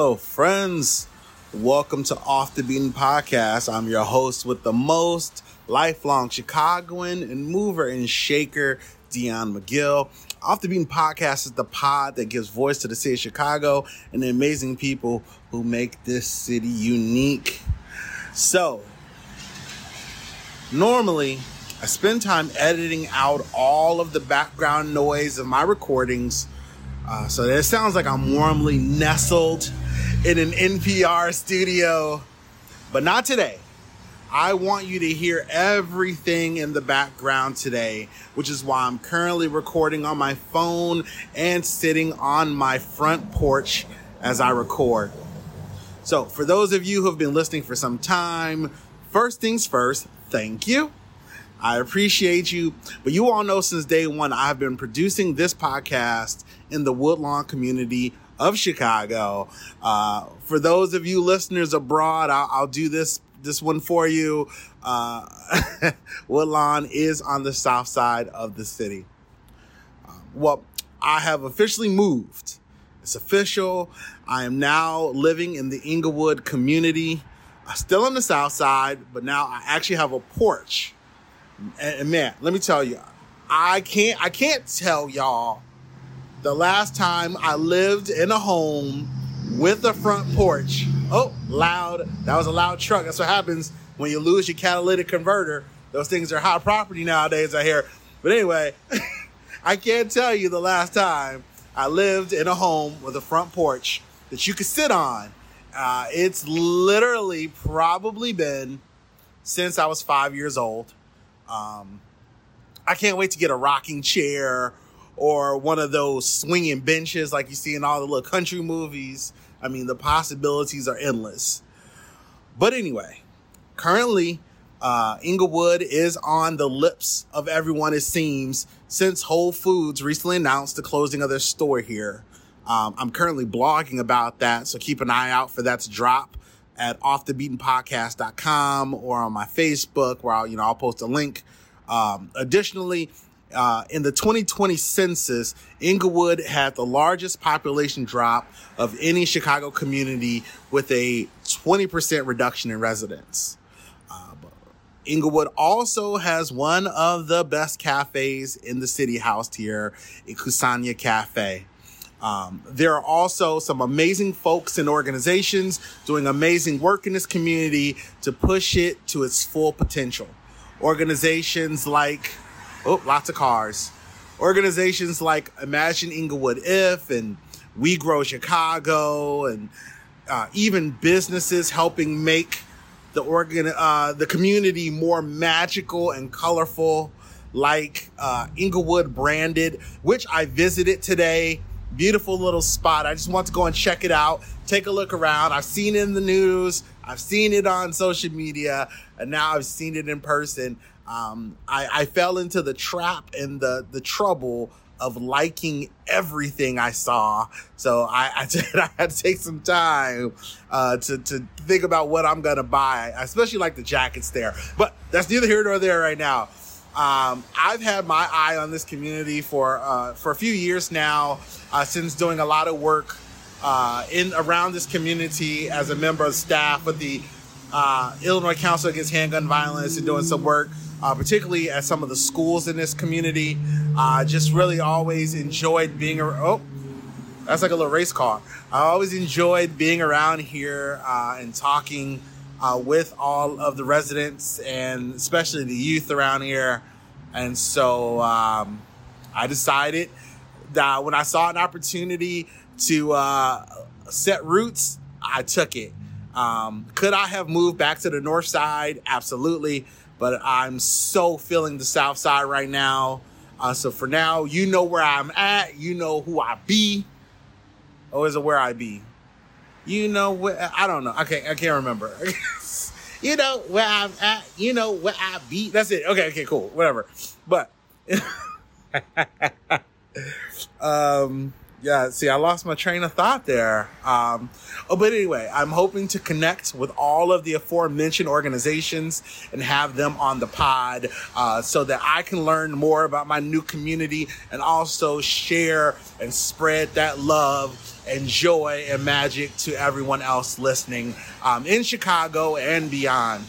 Hello, friends. Welcome to Off the Beaten Podcast. I'm your host with the most, lifelong Chicagoan and mover and shaker, Dion McGill. Off the Beaten Podcast is the pod that gives voice to the city of Chicago and the amazing people who make this city unique. So, normally, I spend time editing out all of the background noise of my recordings uh, so it sounds like I'm warmly nestled in an NPR studio, but not today. I want you to hear everything in the background today, which is why I'm currently recording on my phone and sitting on my front porch as I record. So, for those of you who have been listening for some time, first things first, thank you. I appreciate you. But you all know since day one, I've been producing this podcast in the Woodlawn community of Chicago. Uh, for those of you listeners abroad, I'll, I'll do this this one for you. Uh, Woodlawn is on the south side of the city. Uh, well, I have officially moved. It's official. I am now living in the Englewood community, uh, still on the south side, but now I actually have a porch and, man, let me tell you, I can't I can't tell y'all the last time I lived in a home with a front porch. Oh, loud. That was a loud truck. That's what happens when you lose your catalytic converter. Those things are high property nowadays, I hear. But anyway, I can't tell you the last time I lived in a home with a front porch that you could sit on. Uh, it's literally probably been since I was five years old. Um, I can't wait to get a rocking chair or one of those swinging benches like you see in all the little country movies. I mean, the possibilities are endless. But anyway, currently, uh, Englewood is on the lips of everyone, it seems, since Whole Foods recently announced the closing of their store here. Um, I'm currently blogging about that, so keep an eye out for that to drop at offthebeatenpodcast.com or on my Facebook where I'll, you know, I'll post a link. Um, additionally, uh, in the 2020 census, Englewood had the largest population drop of any Chicago community with a 20% reduction in residents. Uh, Englewood also has one of the best cafes in the city housed here, Kusanya Cafe. Um, there are also some amazing folks and organizations doing amazing work in this community to push it to its full potential. Organizations like, oh, lots of cars. Organizations like Imagine Englewood If and We Grow Chicago and uh, even businesses helping make the organ uh, the community more magical and colorful like uh, Englewood branded, which I visited today beautiful little spot. I just want to go and check it out, take a look around. I've seen it in the news, I've seen it on social media, and now I've seen it in person. Um, I, I fell into the trap and the the trouble of liking everything I saw. So I, I, I had to take some time uh, to, to think about what I'm going to buy. I especially like the jackets there. But that's neither here nor there right now. Um, I've had my eye on this community for uh, for a few years now, uh, since doing a lot of work uh, in around this community as a member of staff with the uh, Illinois Council Against Handgun Violence and doing some work, uh, particularly at some of the schools in this community. I just really always enjoyed being around. Oh, that's like a little race car. I always enjoyed being around here uh, and talking uh, with all of the residents and especially the youth around here. And so um, I decided that when I saw an opportunity to uh, set roots, I took it. Um, could I have moved back to the north side? Absolutely. But I'm so feeling the south side right now. Uh, so for now, you know where I'm at. You know who I be. Or is it where I be? You know where I don't know. Okay, I can't remember. you know where I'm at. You know where I be. That's it. Okay, okay, cool. Whatever. But um yeah, see, I lost my train of thought there. Um, oh, but anyway, I'm hoping to connect with all of the aforementioned organizations and have them on the pod uh, so that I can learn more about my new community and also share and spread that love and joy and magic to everyone else listening um, in Chicago and beyond.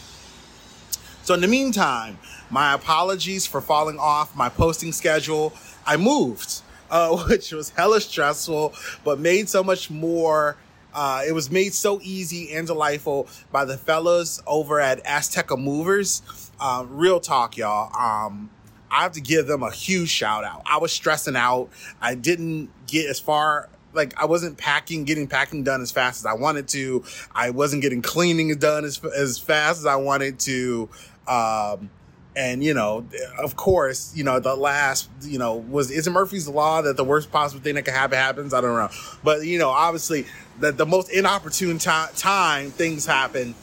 So, in the meantime, my apologies for falling off my posting schedule. I moved uh, which was hella stressful, but made so much more. Uh, it was made so easy and delightful by the fellas over at Azteca Movers. Uh, real talk, y'all. Um, I have to give them a huge shout out. I was stressing out. I didn't get as far like I wasn't packing, getting packing done as fast as I wanted to. I wasn't getting cleaning done as as fast as I wanted to. Um, and you know, of course, you know the last, you know, was is it Murphy's law that the worst possible thing that could happen happens? I don't know, but you know, obviously, that the most inopportune time, time things happen.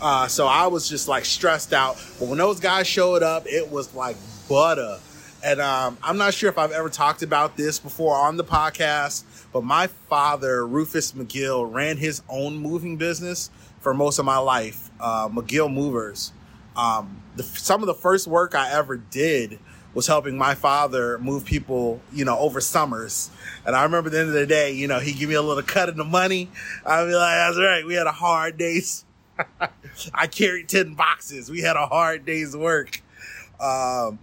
Uh, so I was just like stressed out. But when those guys showed up, it was like butter. And um, I'm not sure if I've ever talked about this before on the podcast, but my father, Rufus McGill, ran his own moving business for most of my life, uh, McGill Movers. Um, the, some of the first work I ever did was helping my father move people, you know, over summers. And I remember the end of the day, you know, he'd give me a little cut of the money. I'd be like, that's right. We had a hard day's. I carried 10 boxes. We had a hard day's work. Um,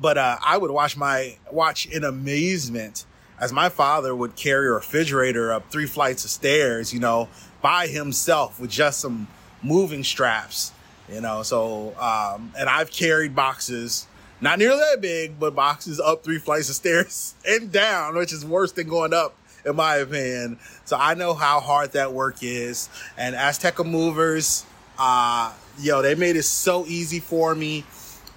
but, uh, I would watch my, watch in amazement as my father would carry a refrigerator up three flights of stairs, you know, by himself with just some moving straps you know, so, um, and I've carried boxes, not nearly that big, but boxes up three flights of stairs and down, which is worse than going up, in my opinion. So I know how hard that work is. And Azteca Movers, uh, yo, they made it so easy for me.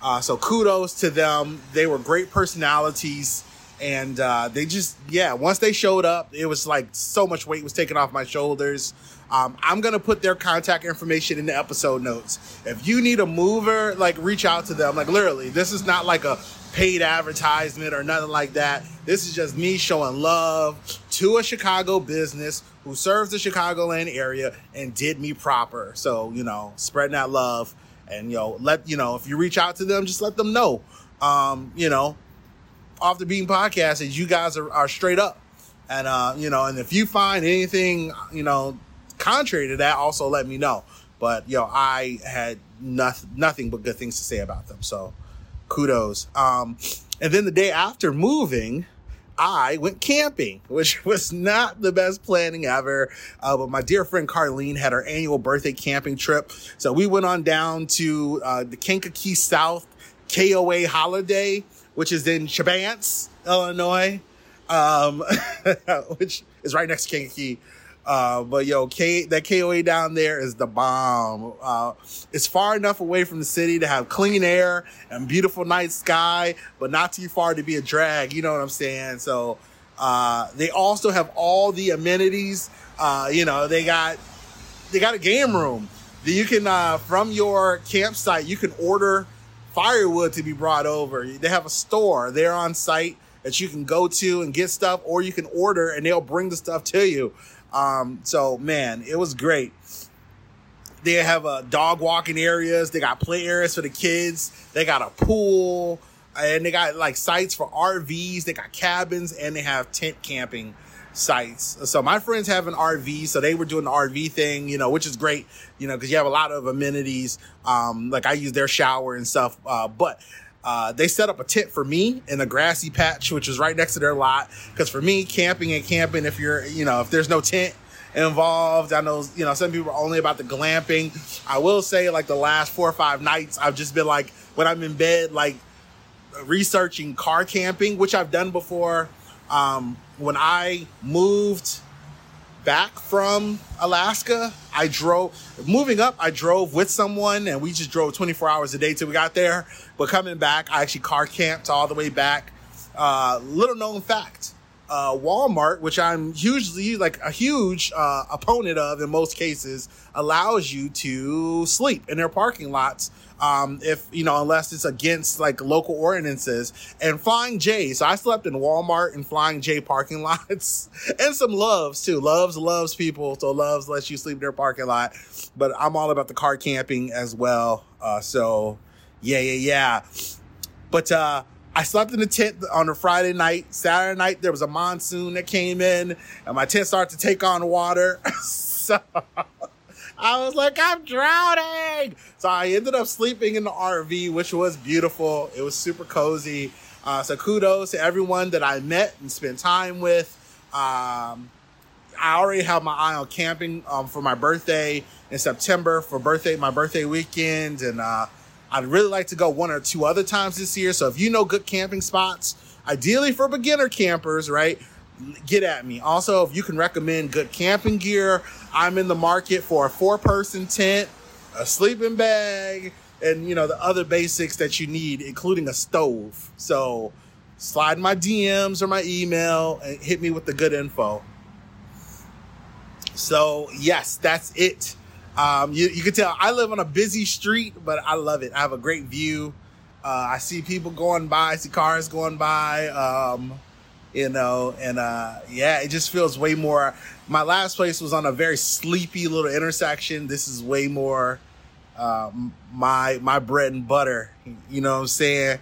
Uh, so kudos to them. They were great personalities. And uh, they just, yeah, once they showed up, it was like so much weight was taken off my shoulders. Um, I'm gonna put their contact information in the episode notes. If you need a mover, like reach out to them. Like literally, this is not like a paid advertisement or nothing like that. This is just me showing love to a Chicago business who serves the Chicagoland area and did me proper. So, you know, spreading that love and, you know, let, you know, if you reach out to them, just let them know, um, you know, off the beam podcast is you guys are, are straight up. And, uh, you know, and if you find anything, you know, contrary to that, also let me know. But yo, I had nothing, nothing but good things to say about them. So kudos. Um, and then the day after moving, I went camping, which was not the best planning ever. Uh, but my dear friend Carlene had her annual birthday camping trip. So we went on down to uh, the Kankakee South KOA holiday, which is in Chebanse, Illinois, um, which is right next to Kankakee. Uh, but yo, K that KOA down there is the bomb. Uh, it's far enough away from the city to have clean air and beautiful night sky, but not too far to be a drag. You know what I'm saying? So, uh, they also have all the amenities. Uh, you know, they got, they got a game room that you can, uh, from your campsite, you can order firewood to be brought over. They have a store there on site that you can go to and get stuff, or you can order and they'll bring the stuff to you. Um, so man, it was great. They have uh, dog walking areas. They got play areas for the kids. They got a pool and they got like sites for RVs. They got cabins and they have tent camping sites. So my friends have an RV, so they were doing the RV thing, you know, which is great, you know, because you have a lot of amenities. Um, like I use their shower and stuff. Uh, but uh, they set up a tent for me in a grassy patch, which was right next to their lot. Because for me, camping and camping, if you're, you know, if there's no tent involved, I know, you know, some people are only about the glamping. I will say, like the last four or five nights, I've just been like, when I'm in bed, like researching car camping, which I've done before. Um, when I moved back from Alaska, I drove, moving up, I drove with someone and we just drove 24 hours a day till we got there. But coming back, I actually car camped all the way back. Uh, little known fact uh, Walmart, which I'm hugely like a huge uh, opponent of in most cases, allows you to sleep in their parking lots. Um, if you know, unless it's against like local ordinances and Flying J. So I slept in Walmart and Flying J parking lots and some Loves too. Loves loves people, so Loves lets you sleep in their parking lot. But I'm all about the car camping as well. Uh, so yeah, yeah, yeah. But uh, I slept in the tent on a Friday night. Saturday night, there was a monsoon that came in, and my tent started to take on water. so I was like, I'm drowning. So I ended up sleeping in the RV, which was beautiful. It was super cozy. Uh, so kudos to everyone that I met and spent time with. Um, I already have my eye on camping um, for my birthday in September for birthday, my birthday weekend, and uh, I'd really like to go one or two other times this year. So if you know good camping spots, ideally for beginner campers, right? Get at me. Also, if you can recommend good camping gear, I'm in the market for a four person tent, a sleeping bag, and you know, the other basics that you need, including a stove. So slide my DMs or my email and hit me with the good info. So, yes, that's it um, you, you can tell I live on a busy street, but I love it. I have a great view. Uh, I see people going by, I see cars going by, um, you know, and uh, yeah, it just feels way more. My last place was on a very sleepy little intersection. This is way more uh, my my bread and butter. You know what I'm saying?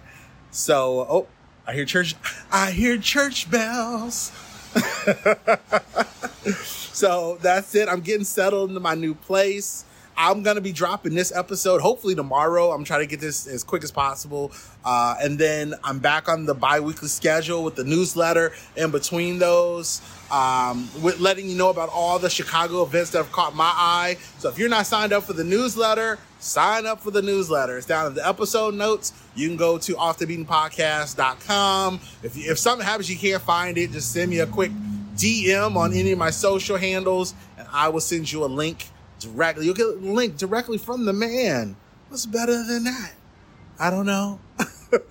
So, oh, I hear church. I hear church bells. so that's it. I'm getting settled into my new place. I'm gonna be dropping this episode hopefully tomorrow. I'm trying to get this as quick as possible, uh, and then I'm back on the bi-weekly schedule with the newsletter. In between those, um, with letting you know about all the Chicago events that have caught my eye. So if you're not signed up for the newsletter, sign up for the newsletter. It's down in the episode notes. You can go to offthebeatenpodcast.com. If you, if something happens you can't find it, just send me a quick DM on any of my social handles, and I will send you a link directly. You'll get a link directly from the man. What's better than that? I don't know.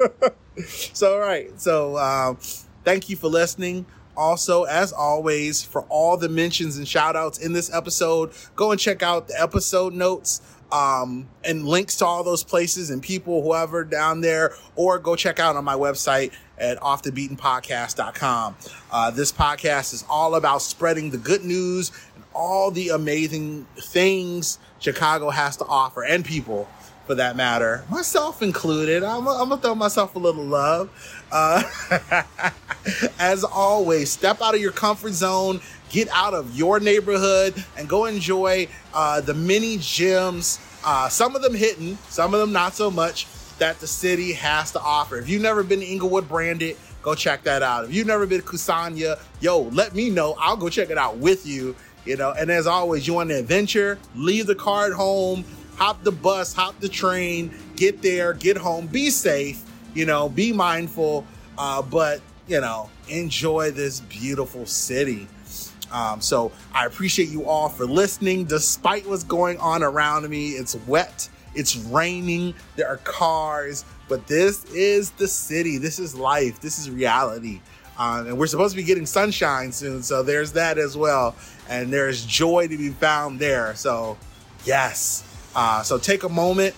so, all right. So, um, thank you for listening. Also, as always, for all the mentions and shout outs in this episode, go and check out the episode notes um, and links to all those places and people, whoever down there, or go check out on my website at offthebeatenpodcast.com. Uh, this podcast is all about spreading the good news and all the amazing things Chicago has to offer and people for that matter, myself included. I'm, gonna throw myself a little love. Uh, as always, step out of your comfort zone, get out of your neighborhood, and go enjoy uh, the many gyms. Uh, some of them hidden, some of them not so much. That the city has to offer. If you've never been to Englewood Branded, go check that out. If you've never been to Kusanya, yo, let me know. I'll go check it out with you you know, and as always, you want an adventure, leave the car at home, hop the bus, hop the train, get there, get home, be safe, you know, be mindful, uh, but, you know, enjoy this beautiful city. Um, so I appreciate you all for listening, despite what's going on around me. It's wet, it's raining, there are cars, but this is the city. This is life. This is reality. Um, and we're supposed to be getting sunshine soon, so there's that as well. And there's joy to be found there. So, yes. Uh, so take a moment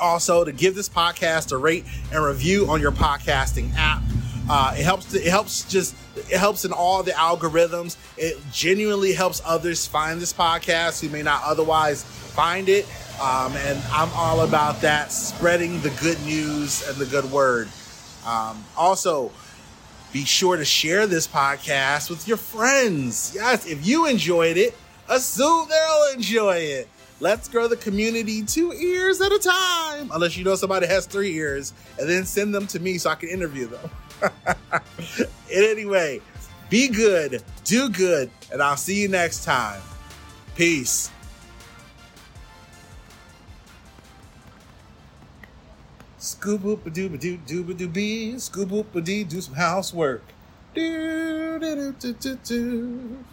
also to give this podcast a rate and review on your podcasting app. Uh, it helps. To, it helps just. It helps in all the algorithms. It genuinely helps others find this podcast who may not otherwise find it. Um, and I'm all about that, spreading the good news and the good word. Um, also, be sure to share this podcast with your friends. Yes, if you enjoyed it, assume they'll enjoy it. Let's grow the community two ears at a time. Unless you know somebody has three ears, and then send them to me so I can interview them. anyway, be good, do good, and I'll see you next time. Peace. Scoop oop a doo doo doo doo bee. Scoop oop a dee. Do some housework. Do do do do do.